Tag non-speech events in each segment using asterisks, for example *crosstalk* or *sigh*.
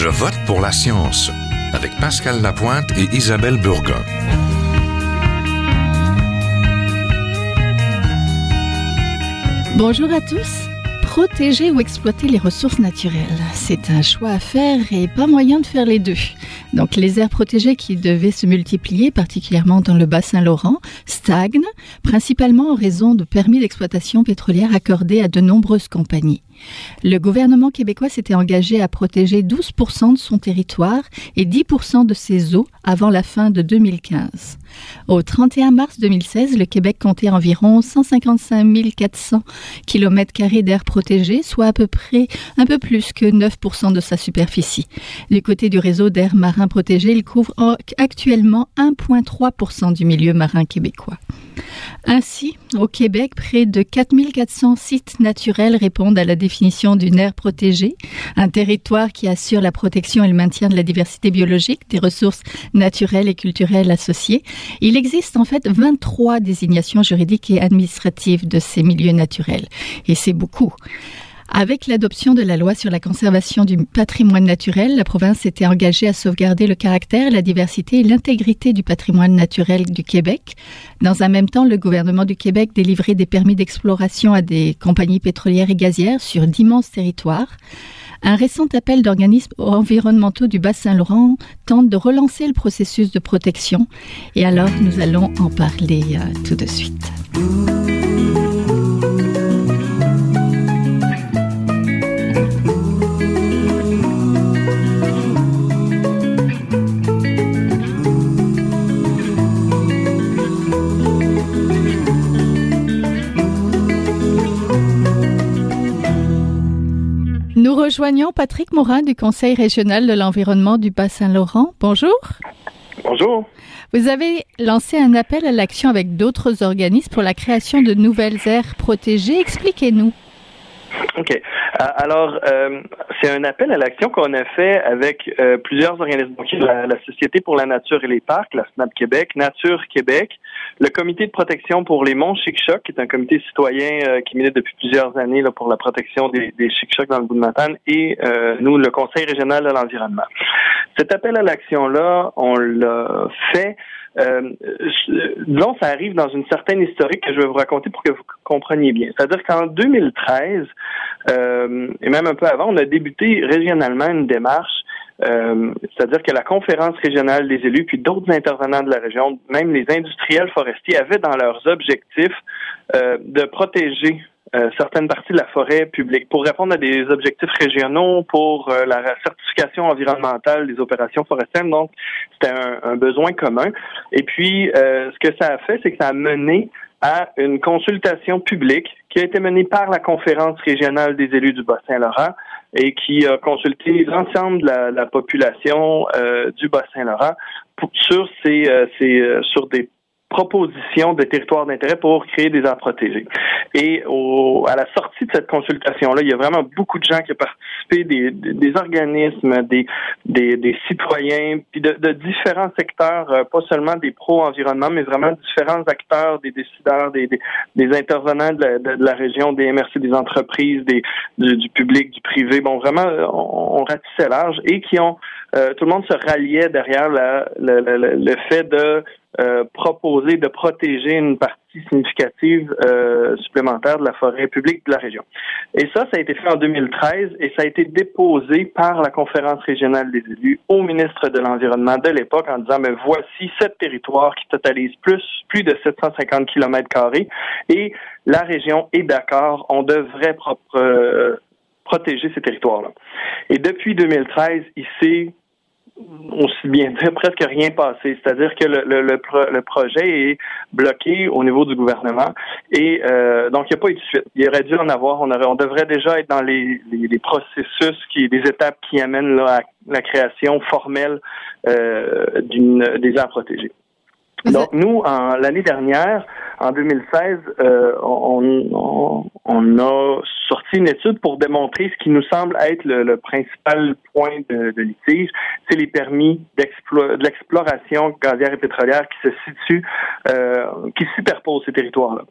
Je vote pour la science avec Pascal Lapointe et Isabelle Burgon. Bonjour à tous. Protéger ou exploiter les ressources naturelles, c'est un choix à faire et pas moyen de faire les deux. Donc les aires protégées qui devaient se multiplier, particulièrement dans le bassin Laurent, stagnent, principalement en raison de permis d'exploitation pétrolière accordés à de nombreuses compagnies. Le gouvernement québécois s'était engagé à protéger 12% de son territoire et 10% de ses eaux avant la fin de 2015. Au 31 mars 2016, le Québec comptait environ 155 400 km d'aires protégées, soit à peu près un peu plus que 9% de sa superficie. Du côté du réseau d'aires marins protégés, il couvre actuellement 1,3% du milieu marin québécois. Ainsi, au Québec, près de 4400 sites naturels répondent à la définition d'une aire protégée, un territoire qui assure la protection et le maintien de la diversité biologique, des ressources naturelles et culturelles associées. Il existe en fait 23 désignations juridiques et administratives de ces milieux naturels, et c'est beaucoup. Avec l'adoption de la loi sur la conservation du patrimoine naturel, la province s'était engagée à sauvegarder le caractère, la diversité et l'intégrité du patrimoine naturel du Québec. Dans un même temps, le gouvernement du Québec délivrait des permis d'exploration à des compagnies pétrolières et gazières sur d'immenses territoires. Un récent appel d'organismes environnementaux du Bas-Saint-Laurent tente de relancer le processus de protection. Et alors, nous allons en parler euh, tout de suite. Rejoignons Patrick Morin du Conseil régional de l'environnement du Bas-Saint-Laurent. Bonjour. Bonjour. Vous avez lancé un appel à l'action avec d'autres organismes pour la création de nouvelles aires protégées. Expliquez-nous. OK. Euh, alors, euh, c'est un appel à l'action qu'on a fait avec euh, plusieurs organismes. La, la, Société pour la nature et les parcs, la SNAP Québec, Nature Québec, le Comité de protection pour les monts Chic-Choc, qui est un comité citoyen qui milite depuis plusieurs années là, pour la protection des, des Chic-Chocs dans le bout de Matane, et nous, le Conseil régional de l'environnement. Cet appel à l'action-là, on l'a fait euh, disons, ça arrive dans une certaine historique que je vais vous raconter pour que vous compreniez bien. C'est-à-dire qu'en 2013, euh, et même un peu avant, on a débuté régionalement une démarche euh, c'est-à-dire que la conférence régionale des élus, puis d'autres intervenants de la région, même les industriels forestiers, avaient dans leurs objectifs euh, de protéger euh, certaines parties de la forêt publique pour répondre à des objectifs régionaux pour euh, la certification environnementale des opérations forestières. Donc, c'était un, besoin commun. Et puis, euh, ce que ça a fait, c'est que ça a mené à une consultation publique qui a été menée par la conférence régionale des élus du Bas-Saint-Laurent et qui a consulté l'ensemble de la, population du Bas-Saint-Laurent sur ces, ces sur des proposition de territoire d'intérêt pour créer des aires protégées. Et au, à la sortie de cette consultation-là, il y a vraiment beaucoup de gens qui ont participé, des, des, organismes, des, des, des, citoyens, puis de, de, différents secteurs, euh, pas seulement des pro-environnement, mais vraiment différents acteurs, des décideurs, des, des, intervenants de la, de, la, région, des MRC, des entreprises, des, du, public, du privé. Bon, vraiment, on, on ratissait large et qui ont, euh, tout le monde se ralliait derrière la, le, le fait de euh, proposer de protéger une partie significative euh, supplémentaire de la forêt publique de la région. Et ça, ça a été fait en 2013 et ça a été déposé par la conférence régionale des élus au ministre de l'Environnement de l'époque en disant, mais voici sept territoires qui totalisent plus, plus de 750 kilomètres carrés et la région est d'accord, on devrait euh, protéger ces territoires-là. Et depuis 2013, il s'est aussi bien presque rien passé. C'est-à-dire que le, projet est bloqué au niveau du gouvernement et euh, donc il n'y a pas eu de suite. Il aurait dû en avoir. On, aurait, on devrait déjà être dans les, les, processus, qui, des étapes qui amènent à la création formelle euh, d'une des aires protégées. Donc nous, en l'année dernière, en 2016, euh, on, on, a sorti une étude pour démontrer ce qui nous semble être le, principal point de, de litige, c'est les permis de l'exploration gazière et pétrolière qui se situent, euh, qui superposent ces territoires-là.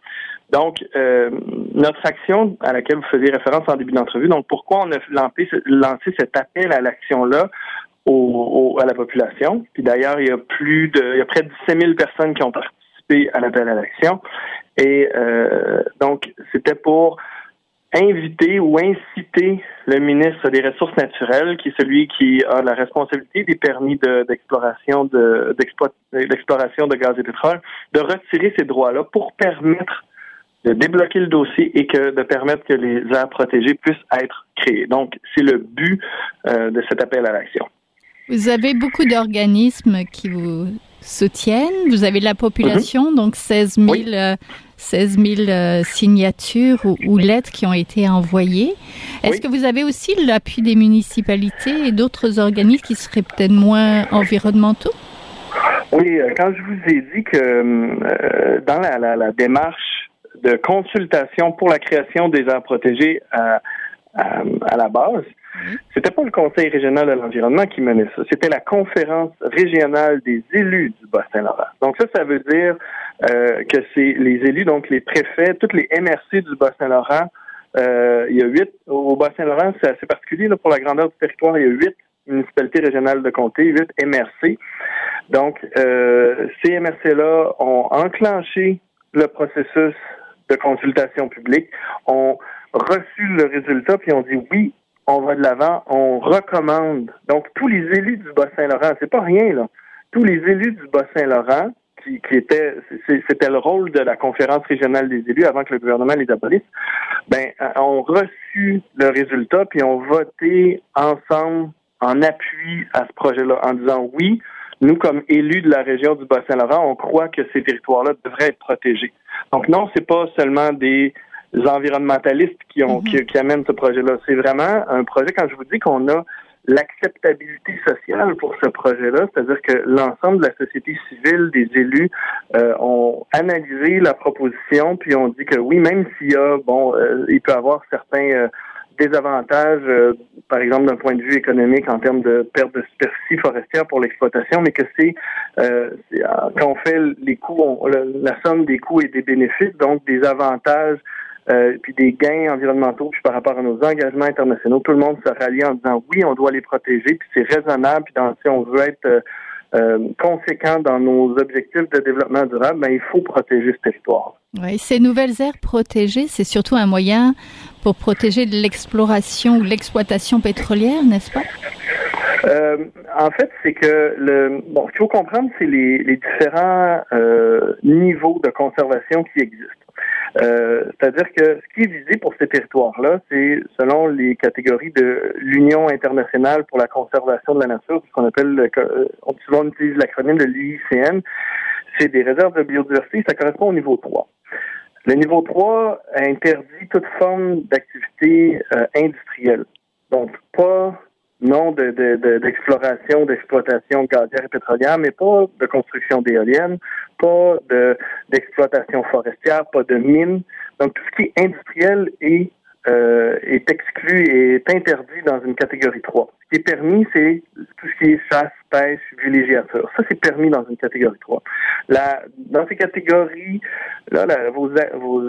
Donc, euh, notre action à laquelle vous faisiez référence en début d'entrevue, donc pourquoi on a lancé, lancé cet appel à l'action-là au, à la population. Puis d'ailleurs, il y a plus de, il y a près de 17 000 personnes qui ont participé à l'appel à l'action. Et euh, donc, c'était pour inviter ou inciter le ministre des Ressources naturelles, qui est celui qui a la responsabilité des permis d'exploration de, d'exploration de gaz et pétrole, de retirer ces droits-là pour permettre de débloquer le dossier et que de permettre que les aires protégées puissent être créées. Donc, c'est le but euh, de cet appel à l'action. Vous avez beaucoup d'organismes qui vous soutiennent. Vous avez la population, mhm. donc 16 000, 16 000 signatures ou, lettres qui ont été envoyées. Est-ce que vous avez aussi l'appui des municipalités et d'autres organismes qui seraient peut-être moins environnementaux? Oui, euh, quand je vous ai dit que euh, dans la, démarche de consultation pour la création des aires protégées à, à la base, c'était pas le Conseil régional de l'environnement qui menait ça, c'était la conférence régionale des élus du Bas-Saint-Laurent. Donc ça, ça veut dire euh, que c'est les élus, donc les préfets, toutes les MRC du Bas-Saint-Laurent. Euh, il y a huit au Bas-Saint-Laurent, c'est assez particulier là, pour la grandeur du territoire. Il y a huit municipalités régionales de comté, huit MRC. Donc euh, ces MRC-là ont enclenché le processus de consultation publique, ont reçu le résultat puis ont dit oui, on va de l'avant, on recommande. Donc, tous les élus du Bas-Saint-Laurent, c'est pas rien, là. Tous les élus du Bas-Saint-Laurent, qui, qui étaient, c'était le rôle de la conférence régionale des élus avant que le gouvernement les abolisse, ben, ont reçu le résultat puis ont voté ensemble en appui à ce projet-là en disant oui, nous, comme élus de la région du Bas-Saint-Laurent, on croit que ces territoires-là devraient être protégés. Donc non, c'est pas seulement des environnementalistes qui ont mhm. qui, amènent ce projet-là. C'est vraiment un projet, quand je vous dis qu'on a l'acceptabilité sociale pour ce projet-là, c'est-à-dire que l'ensemble de la société civile, des élus, euh, ont analysé la proposition, puis ont dit que oui, même s'il y a, bon, euh, il peut y avoir certains euh, désavantages, par exemple d'un point de vue économique en termes de perte de superficie forestière pour l'exploitation, mais que c'est quand on fait les coûts, la somme des coûts et des bénéfices, donc des avantages euh, puis des gains environnementaux, puis par rapport à nos engagements internationaux, tout le monde se rallie en disant oui, on doit les protéger, puis c'est raisonnable, puis dans, si on veut être euh, euh, conséquent dans nos objectifs de développement durable, ben, il faut protéger ce territoire. Oui, ces nouvelles aires protégées, c'est surtout un moyen pour protéger l'exploration ou l'exploitation pétrolière, n'est-ce pas? Euh, en fait, c'est que le bon, ce qu'il faut comprendre, c'est les, les différents euh, niveaux de conservation qui existent. Euh, c'est-à-dire que ce qui est visé pour ces territoires-là, c'est selon les catégories de l'Union internationale pour la conservation de la nature, ce qu'on appelle, le, on, souvent on utilise l'acronyme de l'UICN, c'est des réserves de biodiversité, ça correspond au niveau 3. Le niveau 3 interdit toute forme d'activité euh, industrielle. Donc, pas non d'exploration, de, d'exploitation gazière et pétrolière, mais pas de construction d'éoliennes, pas d'exploitation forestière, pas de mines. Donc tout ce qui est industriel est, euh, est exclu et est interdit dans une catégorie 3. Ce qui est permis, c'est tout ce qui est chasse, pêche, villégiature. Ça, c'est permis dans une catégorie 3. La, dans ces catégories, là, vos, vos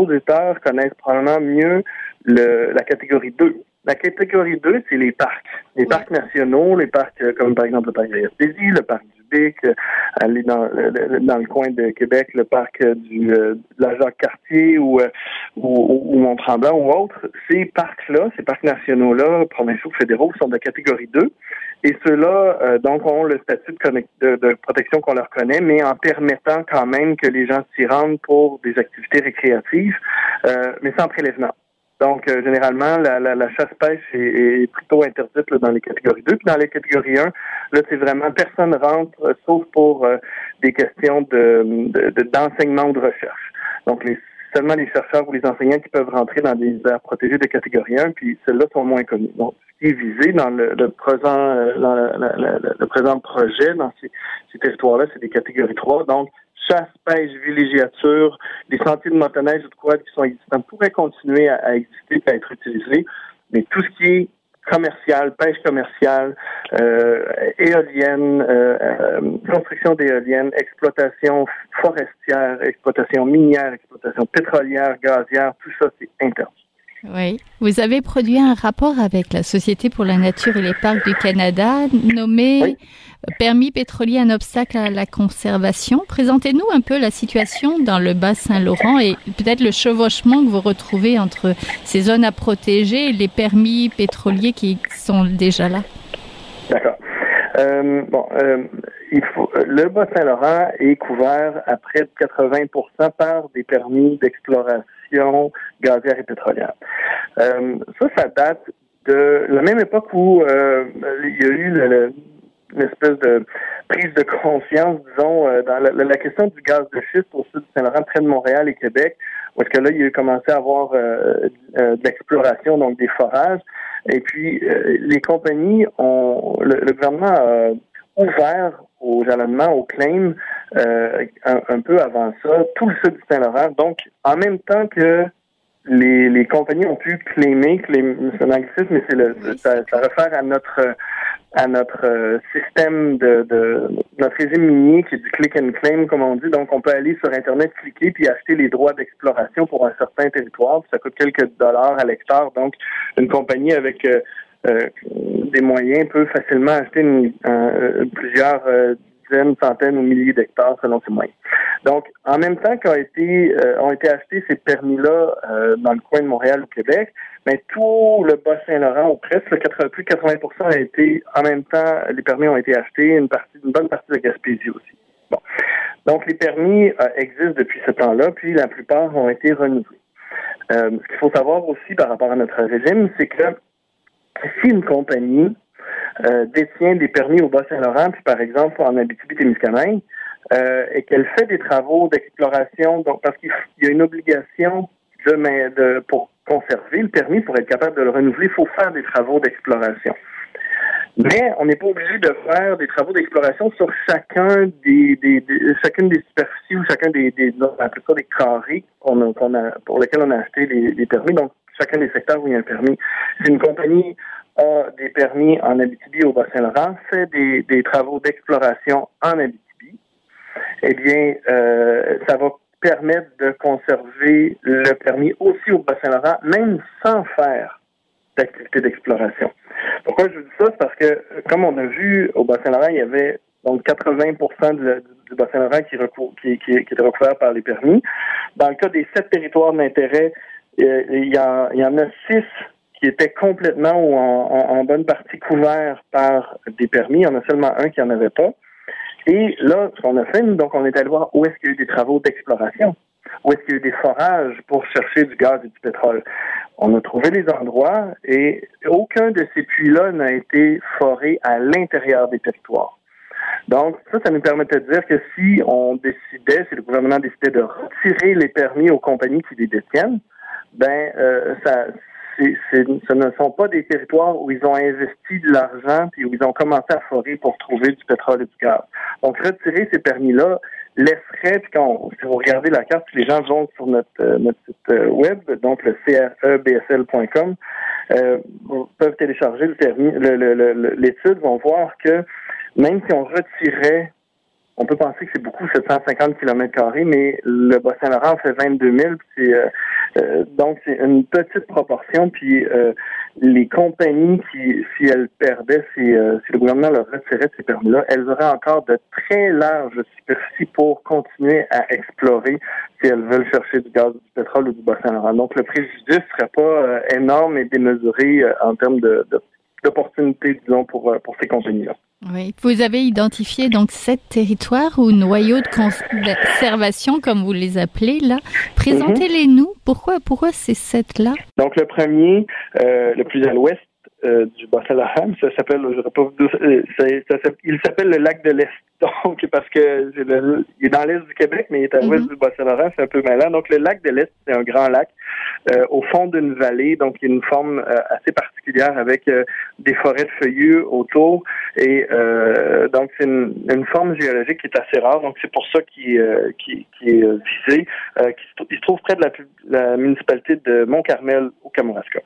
auditeurs connaissent probablement mieux le, la catégorie 2 la catégorie 2, c'est les parcs. Les parcs nationaux, les parcs euh, comme par exemple le parc de la le parc du Bic, euh, aller dans, dans le coin de Québec, le parc euh, du, de la Jacques-Cartier ou, ou, ou Mont-Tremblant ou autres. Ces parcs-là, ces parcs nationaux-là, provinciaux, fédéraux, sont de catégorie 2. Et ceux-là, donc, ont le statut de, de, protection qu'on leur connaît, mais en permettant quand même que les gens s'y rendent pour des activités récréatives, mais sans prélèvement. Donc, euh, généralement, la, chasse-pêche est, plutôt interdite dans les catégories 2. Puis dans les catégories 1, là, c'est vraiment personne rentre, euh, sauf pour euh, des questions de, d'enseignement ou de recherche. Donc, seulement les chercheurs ou les enseignants qui peuvent rentrer dans des aires protégées de catégorie 1, puis celles-là sont moins connues. Donc, ce qui est visé dans le, présent, le présent projet, dans ces, ces territoires-là, c'est des catégories 3. Donc, chasse, pêche, villégiature, les sentiers de motoneige ou de quad qui sont existants pourraient continuer à, exister et à être utilisés. Mais tout ce qui est commerciale, pêche commerciale, euh, éolienne, euh, euh, construction d'éoliennes, exploitation forestière, exploitation minière, exploitation pétrolière, gazière, tout ça, c'est interdit. Oui. Vous avez produit un rapport avec la Société pour la nature et les parcs du Canada nommé Permis pétrolier, un obstacle à la conservation. Présentez-nous un peu la situation dans le bas Saint-Laurent et peut-être le chevauchement que vous retrouvez entre ces zones à protéger et les permis pétroliers qui sont déjà là. D'accord. Euh, bon, euh, il faut, le bas Saint-Laurent est couvert à près de 80% par des permis d'exploration gazière et pétrolière. Euh, ça, ça date de la même époque où il y a eu le espèce de prise de conscience, disons, euh, dans la, question du gaz de schiste au sud du Saint-Laurent, près de Montréal et Québec, où est-ce que là, il a commencé à avoir euh, euh, de l'exploration, donc des forages. Et puis, les compagnies ont, le, gouvernement a ouvert aux jalonnements, aux claims, un, peu avant ça, tout le sud du Saint-Laurent. Donc, en même temps que les, les compagnies ont pu claimer, c'est un mais c'est le, ça, ça réfère à notre à notre euh, système de, de, notre régime minier qui est du click and claim, comme on dit. Donc, on peut aller sur Internet, cliquer puis acheter les droits d'exploration pour un certain territoire. ça coûte quelques dollars à l'hectare. Donc, une compagnie avec euh, euh, des moyens peut facilement acheter une, plusieurs dizaines, centaines ou milliers d'hectares selon ses moyens. Donc, en même temps qu'ont été, ont été achetés ces permis-là dans le coin de Montréal ou Québec, mais tout le Bas-Saint-Laurent, ou presque, plus de 80% a été, en même temps, les permis ont été achetés, une partie, une bonne partie de Gaspésie aussi. Bon. Donc, les permis euh, existent depuis ce temps-là, puis la plupart ont été renouvelés. Euh, ce qu'il faut savoir aussi par rapport à notre régime, c'est que si une compagnie euh, détient des permis au Bas-Saint-Laurent, puis par exemple en Abitibi-Témiscamingue, euh, et qu'elle fait des travaux d'exploration, donc parce qu'il y a une obligation de, de pour conserver le permis pour être capable de le renouveler, il faut faire des travaux d'exploration. Mais on n'est pas obligé de faire des travaux d'exploration sur chacun des, des, chacune des superficies ou chacun des, des des carrés qu'on a, pour lesquels on a acheté les, permis. Donc, chacun des secteurs où il y a un permis. Si une compagnie a des permis en Abitibi au Bas-Saint-Laurent, fait des, travaux d'exploration en Abitibi, eh bien, euh, ça va permettre de conserver le permis aussi au Bas-Saint-Laurent, même sans faire d'activité d'exploration. Pourquoi je vous dis ça? C'est parce que, comme on a vu au Bas-Saint-Laurent, il y avait donc 80% du Bas-Saint-Laurent qui, qui, était recouvert par les permis. Dans le cas des sept territoires d'intérêt, il, y en a six qui étaient complètement ou en, en bonne partie couverts par des permis. Il y en a seulement un qui n'en avait pas. Et là, ce qu'on a fait, donc, on est allé voir où est-ce qu'il y a eu des travaux d'exploration, où est-ce qu'il y a eu des forages pour chercher du gaz et du pétrole. On a trouvé les endroits et aucun de ces puits-là n'a été foré à l'intérieur des territoires. Donc, ça, ça nous permettait de dire que si on décidait, si le gouvernement décidait de retirer les permis aux compagnies qui les détiennent, ben, euh, ça, ce ne sont pas des territoires où ils ont investi de l'argent puis où ils ont commencé à forer pour trouver du pétrole et du gaz. Donc, retirer ces permis-là laisserait, puis quand si vous regardez la carte, les gens vont sur notre, euh, notre site euh, web, donc le crebsl.com, euh, peuvent télécharger le permis, l'étude, vont voir que même si on retirait on peut penser que c'est beaucoup, 750 km mais le Bas-Saint-Laurent fait 22 000. Euh, euh, donc, c'est une petite proportion. Puis, euh, les compagnies qui, si elles perdaient, si, si le gouvernement leur retirait ces permis-là, elles auraient encore de très larges superficies pour continuer à explorer si elles veulent chercher du gaz, du pétrole ou du Bas-Saint-Laurent. Donc, le préjudice serait pas énorme et démesuré en termes de, d'opportunités, disons, pour, pour ces compagnies-là. Oui, vous avez identifié donc sept territoires ou noyaux de conservation, comme vous les appelez là. Présentez-les-nous. Pourquoi, pourquoi ces sept-là? Donc le premier, euh, le plus à l'ouest, euh, du Bas-Saint-Laurent. Ça s'appelle, euh, il s'appelle le lac de l'Est. *laughs* Donc, parce que il est dans l'est du Québec, mais il est à l'ouest mm-hmm. du Bas-Saint-Laurent, c'est un peu malin. Donc, le lac de l'Est, c'est un grand lac euh, au fond d'une vallée, donc il y a une forme assez particulière avec des forêts de feuillus autour. Et donc, c'est une, forme géologique qui est assez rare. Donc, c'est pour ça qu'il qui, qui est visé. il se trouve près de la, la municipalité de Mont-Carmel au Kamouraska.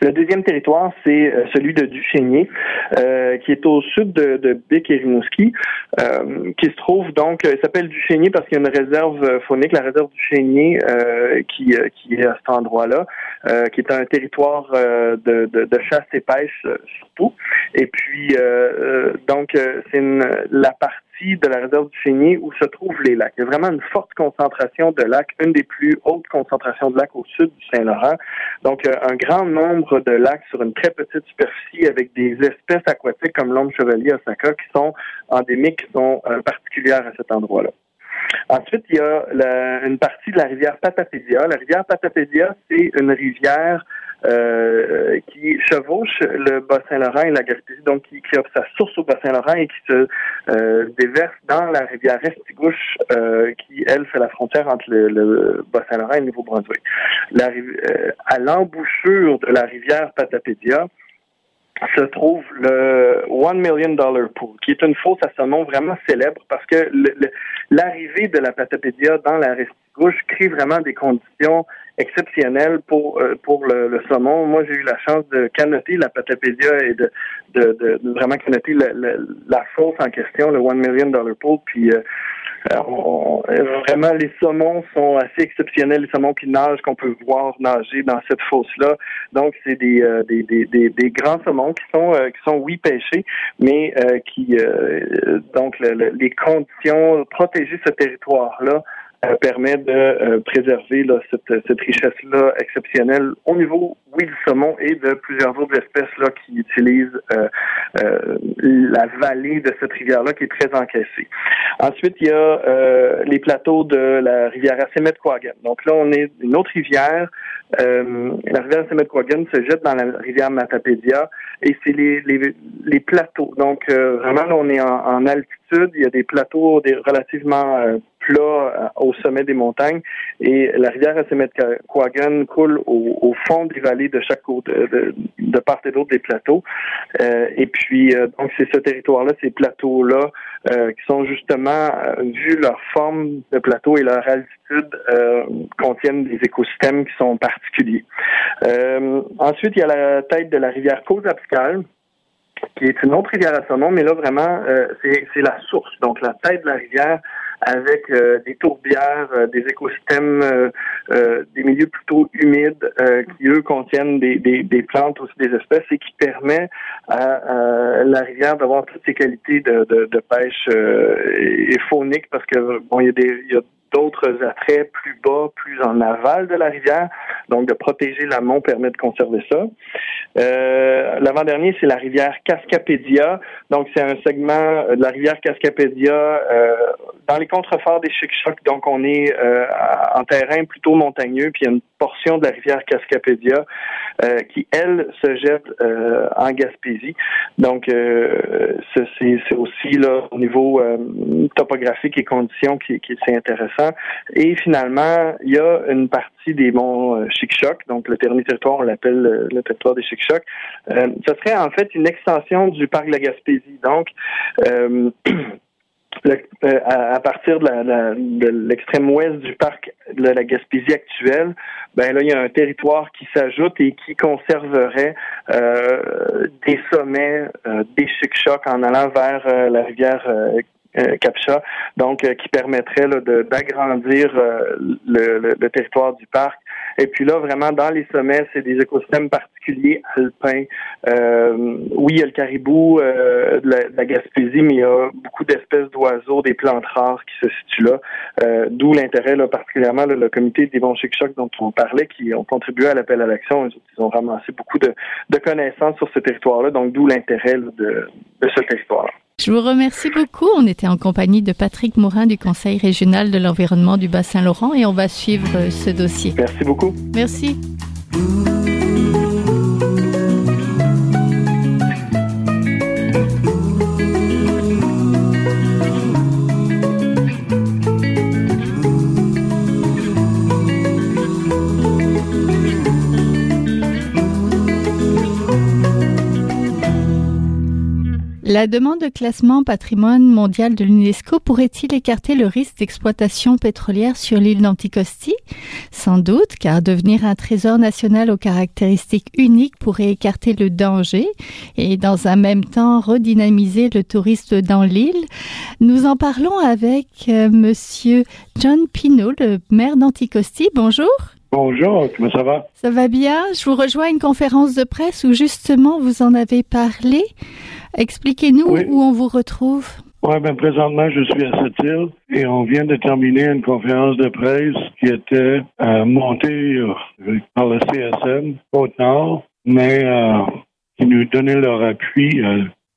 Le deuxième territoire, c'est euh, celui de Duchesnier, euh, qui est au sud de, de Bic et Rimouski, euh, qui se trouve donc, il s'appelle Duchesnier parce qu'il y a une réserve faunique, la réserve du Chénier, qui, qui est à cet endroit-là, qui est un territoire de, de, de, chasse et pêche surtout. Et puis, donc, c'est la partie de la réserve du Chénier où se trouvent les lacs. Il y a vraiment une forte concentration de lacs, une des plus hautes concentrations de lacs au sud du Saint-Laurent. Donc, euh, un grand nombre de lacs sur une très petite superficie avec des espèces aquatiques comme l'homme chevalier Osaka qui sont endémiques, qui sont euh, particulières à cet endroit-là. Ensuite, il y a une partie de la rivière Patapédia. La rivière Patapédia, c'est une rivière euh, qui chevauche le Bas-Saint-Laurent et la Gaspésie, donc qui, qui, a sa source au Bas-Saint-Laurent et qui se euh, déverse dans la rivière Restigouche, euh, qui, elle, fait la frontière entre le, le Bas-Saint-Laurent et le Nouveau-Brunswick. Euh, à l'embouchure de la rivière Patapédia, se trouve le One Million Dollar Pool, qui est une fosse à saumon vraiment célèbre parce que l'arrivée de la Patapédia dans la Restigouche crée vraiment des conditions exceptionnel pour euh, pour le, saumon. Moi, j'ai eu la chance de canoter la Patapédia et de, de, de, vraiment canoter la, la, en question, le One Million Dollar Pool. Puis euh, vraiment, les saumons sont assez exceptionnels, les saumons qui nagent, qu'on peut voir nager dans cette fosse-là. Donc, c'est des, euh, des, des, des, grands saumons qui sont, qui sont oui, pêchés, mais qui, donc, les conditions, protéger ce territoire-là permet de euh, préserver là, cette, cette richesse-là exceptionnelle au niveau, oui, du saumon et de plusieurs autres espèces là, qui utilisent euh, la vallée de cette rivière-là qui est très encaissée. Ensuite, il y a les plateaux de la rivière Assemetquagan. Donc là, on est une autre rivière. la rivière Assemetquagan se jette dans la rivière Matapédia et c'est les, les, les, plateaux. Donc vraiment, là, on est en, en, altitude. Il y a des plateaux des, relativement plat euh, au sommet des montagnes et la rivière Assemetquagan coule au, fond des vallées de chaque côté, de, part et d'autre des plateaux. Euh, et puis, euh, donc, c'est ce territoire-là, ces plateaux-là, qui sont justement, vu leur forme de plateau et leur altitude, contiennent des écosystèmes qui sont particuliers. ensuite, il y a la tête de la rivière Côte-Abscale qui est une autre rivière à son nom, mais là vraiment, c'est la source. Donc la tête de la rivière avec euh, des tourbières, euh, des écosystèmes, euh, des milieux plutôt humides qui, eux, contiennent des, des, des, plantes, aussi des espèces, et qui permet à, la rivière d'avoir toutes ces qualités de, de, de pêche et, faunique, parce que bon, il y a des y a d'autres attraits plus bas, plus en aval de la rivière. Donc, de protéger l'amont permet de conserver ça. Euh, L'avant-dernier, c'est la rivière Cascapédia. Donc, c'est un segment de la rivière Cascapédia euh, dans les contreforts des Chic-Chocs. Donc, on est euh, en terrain plutôt montagneux, puis il y a une portion de la rivière Cascapédia euh, qui, elle, se jette euh, en Gaspésie. Donc, euh, c'est aussi là au niveau topographique et conditions qui, qui est intéressant. Et finalement, il y a une partie des monts Chic-Chocs, donc le dernier territoire, on l'appelle le territoire des Chic-Chocs. ce serait en fait une extension du parc de la Gaspésie. Donc, *clears throat* Euh, à, partir de l'extrême ouest du parc de la Gaspésie actuelle, ben là il y a un territoire qui s'ajoute et qui conserverait euh, des sommets, euh, des chic-chocs en allant vers la rivière Capcha, donc qui permettrait d'agrandir le, le, territoire du parc et puis là, vraiment, dans les sommets, c'est des écosystèmes particuliers alpins. Euh, oui, il y a le caribou euh, de, la, Gaspésie, mais il y a beaucoup d'espèces d'oiseaux, des plantes rares qui se situent là. Euh, d'où l'intérêt, là, particulièrement, le comité des bons chic dont on parlait, qui ont contribué à l'appel à l'action. Ils ont ramassé beaucoup de, connaissances sur ce territoire-là, donc d'où l'intérêt de, de ce territoire-là. Je vous remercie beaucoup. On était en compagnie de Patrick Morin du Conseil régional de l'environnement du Bas-Saint-Laurent et on va suivre euh, ce dossier. Merci beaucoup. Merci. La demande de classement patrimoine mondial de l'UNESCO pourrait-il écarter le risque d'exploitation pétrolière sur l'île d'Anticosti? Sans doute, car devenir un trésor national aux caractéristiques uniques pourrait écarter le danger et dans un même temps redynamiser le tourisme dans l'île. Nous en parlons avec euh, monsieur John Pinault, le maire d'Anticosti. Bonjour. Bonjour, comment ça va? Ça va bien? Je vous rejoins à une conférence de presse où justement vous en avez parlé. Expliquez-nous où on vous retrouve. Oui, ben présentement, je suis à cette île et on vient de terminer une conférence de presse qui était euh, montée euh, par le CSN Côte-Nord, mais euh, qui nous donnait leur appui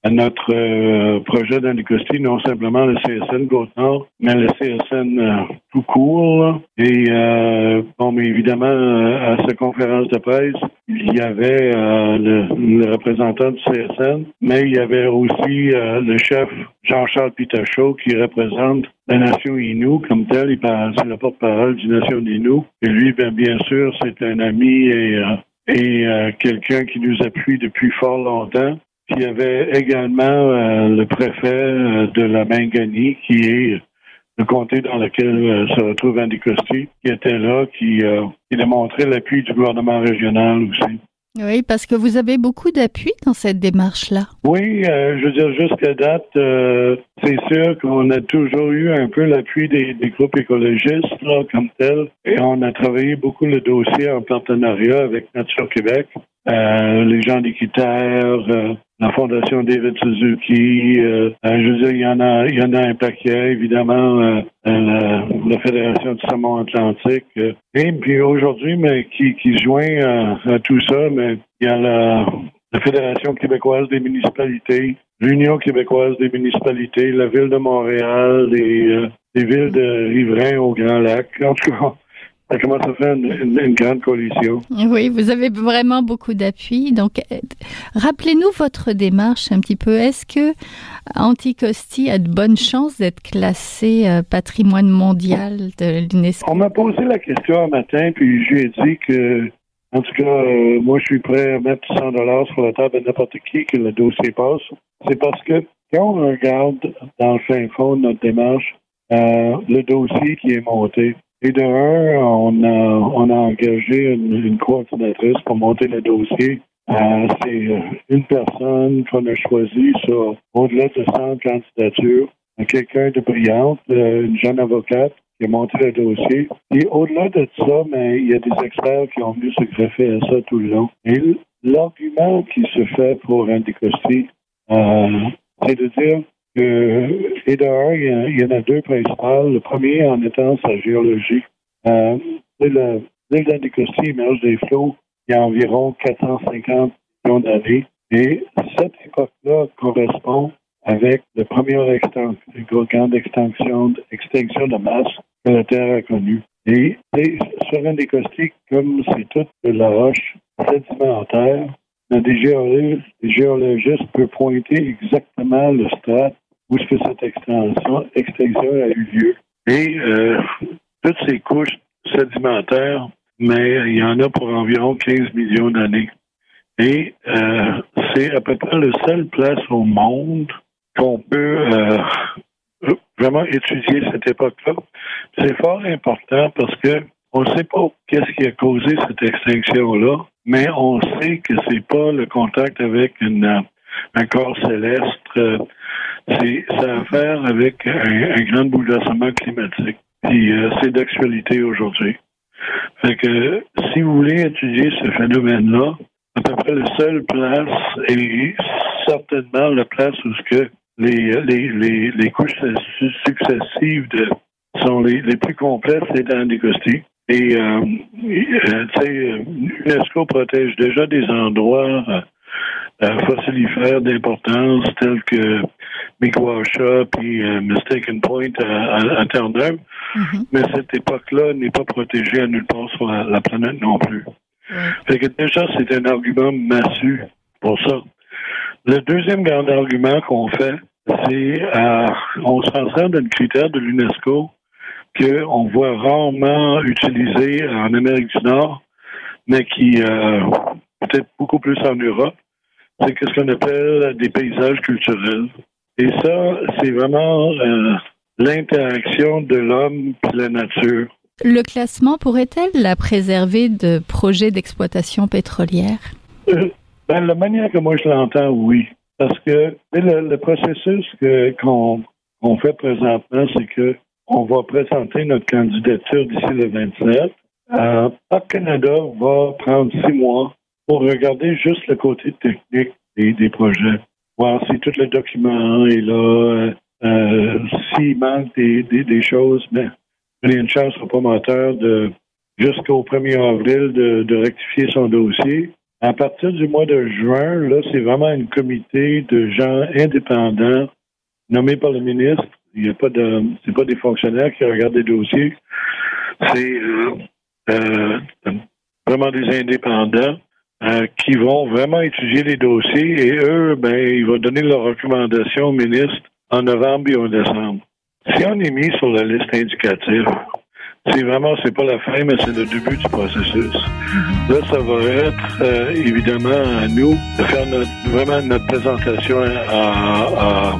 à notre euh, projet d'Anticosti, non simplement le CSN Côte-Nord, mais le CSN euh, tout court. Et euh, bon, mais évidemment, à cette conférence de presse, il y avait le, représentant du CSN, mais il y avait aussi le chef Jean-Charles Pitachot qui représente la nation Innu comme tel. Il c'est le porte-parole du nation Innu. Et lui, bien, bien sûr, c'est un ami et et quelqu'un qui nous appuie depuis fort longtemps. Il y avait également euh, le préfet euh, de la Mangani, qui est le comté dans lequel euh, se retrouve Andy Costi, qui était là, qui, a montré l'appui du gouvernement régional aussi. Oui, parce que vous avez beaucoup d'appui dans cette démarche-là. Oui, je veux dire, jusqu'à date, c'est sûr qu'on a toujours eu un peu l'appui des, groupes écologistes, là, comme tel, et on a travaillé beaucoup le dossier en partenariat avec Nature Québec. Les gens d'Équiterre, la Fondation David Suzuki. Euh, euh, je veux dire, il y en a, y en a un paquet, évidemment, euh, la, Fédération du Saumon Atlantique. et puis aujourd'hui, mais qui, qui joint à, tout ça, mais il y a la, Fédération québécoise des municipalités, l'Union québécoise des municipalités, la Ville de Montréal, les, les villes de riverains au Grand Lac. En tout cas, ça commence à faire une, grande coalition. Oui, vous avez vraiment beaucoup d'appui. Donc, euh, rappelez-nous votre démarche un petit peu. Est-ce que Anticosti a de bonnes chances d'être classé euh, patrimoine mondial de l'UNESCO? On m'a posé la question un matin, puis je lui ai dit que, en tout cas, euh, moi, je suis prêt à mettre 100 dollars sur la table de n'importe qui que le dossier passe. C'est parce que quand on regarde dans le fin fond de notre démarche, le dossier qui est monté, et de un, on a, on a engagé une, coordinatrice pour monter le dossier. Euh, c'est euh, une personne qu'on a choisie sur au-delà de 100 candidatures, quelqu'un de brillante, euh, une jeune avocate qui a monté le dossier. Et au-delà de ça, mais il y a des experts qui ont venu se greffer à ça tout le long. Et l'argument qui se fait pour Andy Costi, c'est de dire et d'ailleurs, il, y, en a deux principales. Le premier en étant sa géologie. Euh, L'île d'Anticosti émerge des flots il y a environ 450 millions d'années. Et cette époque-là correspond avec la première extinction, grande extinction, extinction de masse que la Terre a connue. Et, sur Anticosti, comme c'est toute de la roche sédimentaire, des géologistes, peuvent pointer exactement le stade où est-ce que cette extinction a eu lieu. Et euh, toutes ces couches sédimentaires, mais il y en a pour environ 15 millions d'années. Et euh, c'est à peu près la seule place au monde qu'on peut euh, vraiment étudier cette époque-là. C'est fort important parce que on ne sait pas qu'est-ce qui a causé cette extinction-là, mais on sait que c'est pas le contact avec un corps céleste c'est à faire avec un, grand bouleversement climatique. Puis euh, c'est d'actualité aujourd'hui. Fait que si vous voulez étudier ce phénomène-là, à peu près la seule place et certainement la place où ce que les, les, les, les couches successives de, sont les, les plus complètes, c'est dans les Et, euh, euh, tu sais, l'UNESCO protège déjà des endroits euh, fossilifères d'importance tels que Mikwasha puis euh, Mistaken Point à, Terre-Neuve. Mm-hmm. Mais cette époque-là n'est pas protégée à nulle part sur la, planète non plus. Fait que déjà, c'est un argument massu pour ça. Le deuxième grand argument qu'on fait, c'est euh, on se renseigne d'un critère de l'UNESCO qu'on voit rarement utilisé en Amérique du Nord, mais qui euh, peut-être beaucoup plus en Europe c'est ce qu'on appelle des paysages culturels. Et ça, c'est vraiment euh, l'interaction de l'homme et la nature. Le classement pourrait-elle la préserver de projets d'exploitation pétrolière? Euh, ben, la manière que moi je l'entends, oui. Parce que le, processus qu'on fait présentement, c'est que on va présenter notre candidature d'ici le 27. Euh, Canada va prendre six mois pour regarder juste le côté technique des, projets, voir si tout le document est là, euh, s'il manque des, choses, mais il y a une chance au promoteur de jusqu'au 1er avril de, rectifier son dossier. À partir du mois de juin, là, c'est vraiment un comité de gens indépendants nommés par le ministre. Il n'y a pas de, c'est pas des fonctionnaires qui regardent les dossiers. C'est euh, euh, vraiment des indépendants euh, qui vont vraiment étudier les dossiers et eux, ben, ils vont donner leurs recommandations au ministre en novembre et en décembre. Si on est mis sur la liste indicative, c'est vraiment, c'est pas la fin, mais c'est le début du processus. Là, ça va être euh, évidemment à nous de faire vraiment notre présentation à,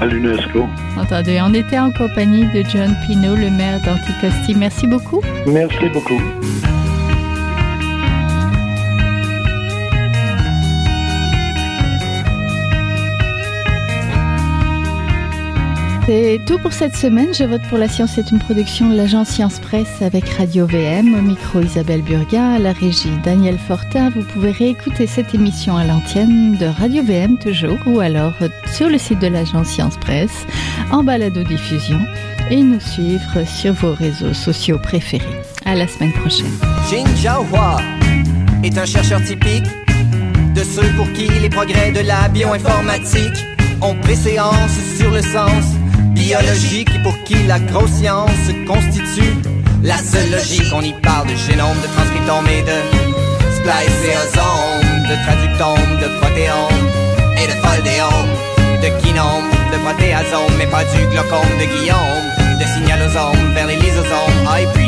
à, l'UNESCO. Entendu. On était en compagnie de John Pinault, le maire d'Anticosti. Merci beaucoup. Merci beaucoup. C'est tout pour cette semaine. Je vote pour la science. C'est une production de l'agence Science Presse avec Radio VM. Au micro Isabelle Burguin, à la régie Daniel Fortin. Vous pouvez réécouter cette émission à l'antenne de Radio VM toujours ou alors sur le site de l'agence Science Presse en balado diffusion et nous suivre sur vos réseaux sociaux préférés. À la semaine prochaine. Jin Hua est un chercheur typique de ceux pour qui les progrès de la bioinformatique ont préséance sur le sens biologique et pour qui la grosse science constitue la seule logique. On y parle de génome, de transcriptome et de spliceosome, de traductome, de protéome et de foldéome, de kinome, de protéasome, mais pas du glaucome de Guillaume, de signalosome vers les lysosomes, ah, et puis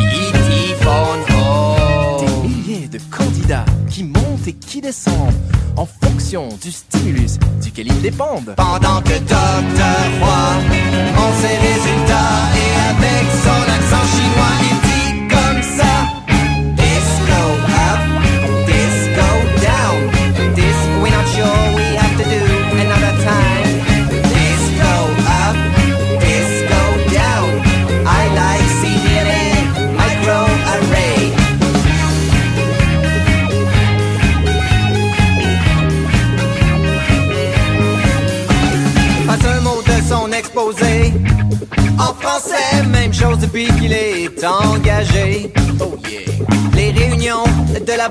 Des milliers de candidats qui montent et qui descendent en fonction du stimulus duquel ils dépendent. Pendant que Docteur Roy, en ses résultats et avec son accent chinois, il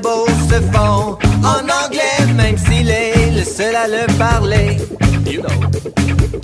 se font en anglais, même s'il est le seul à le parler. You know.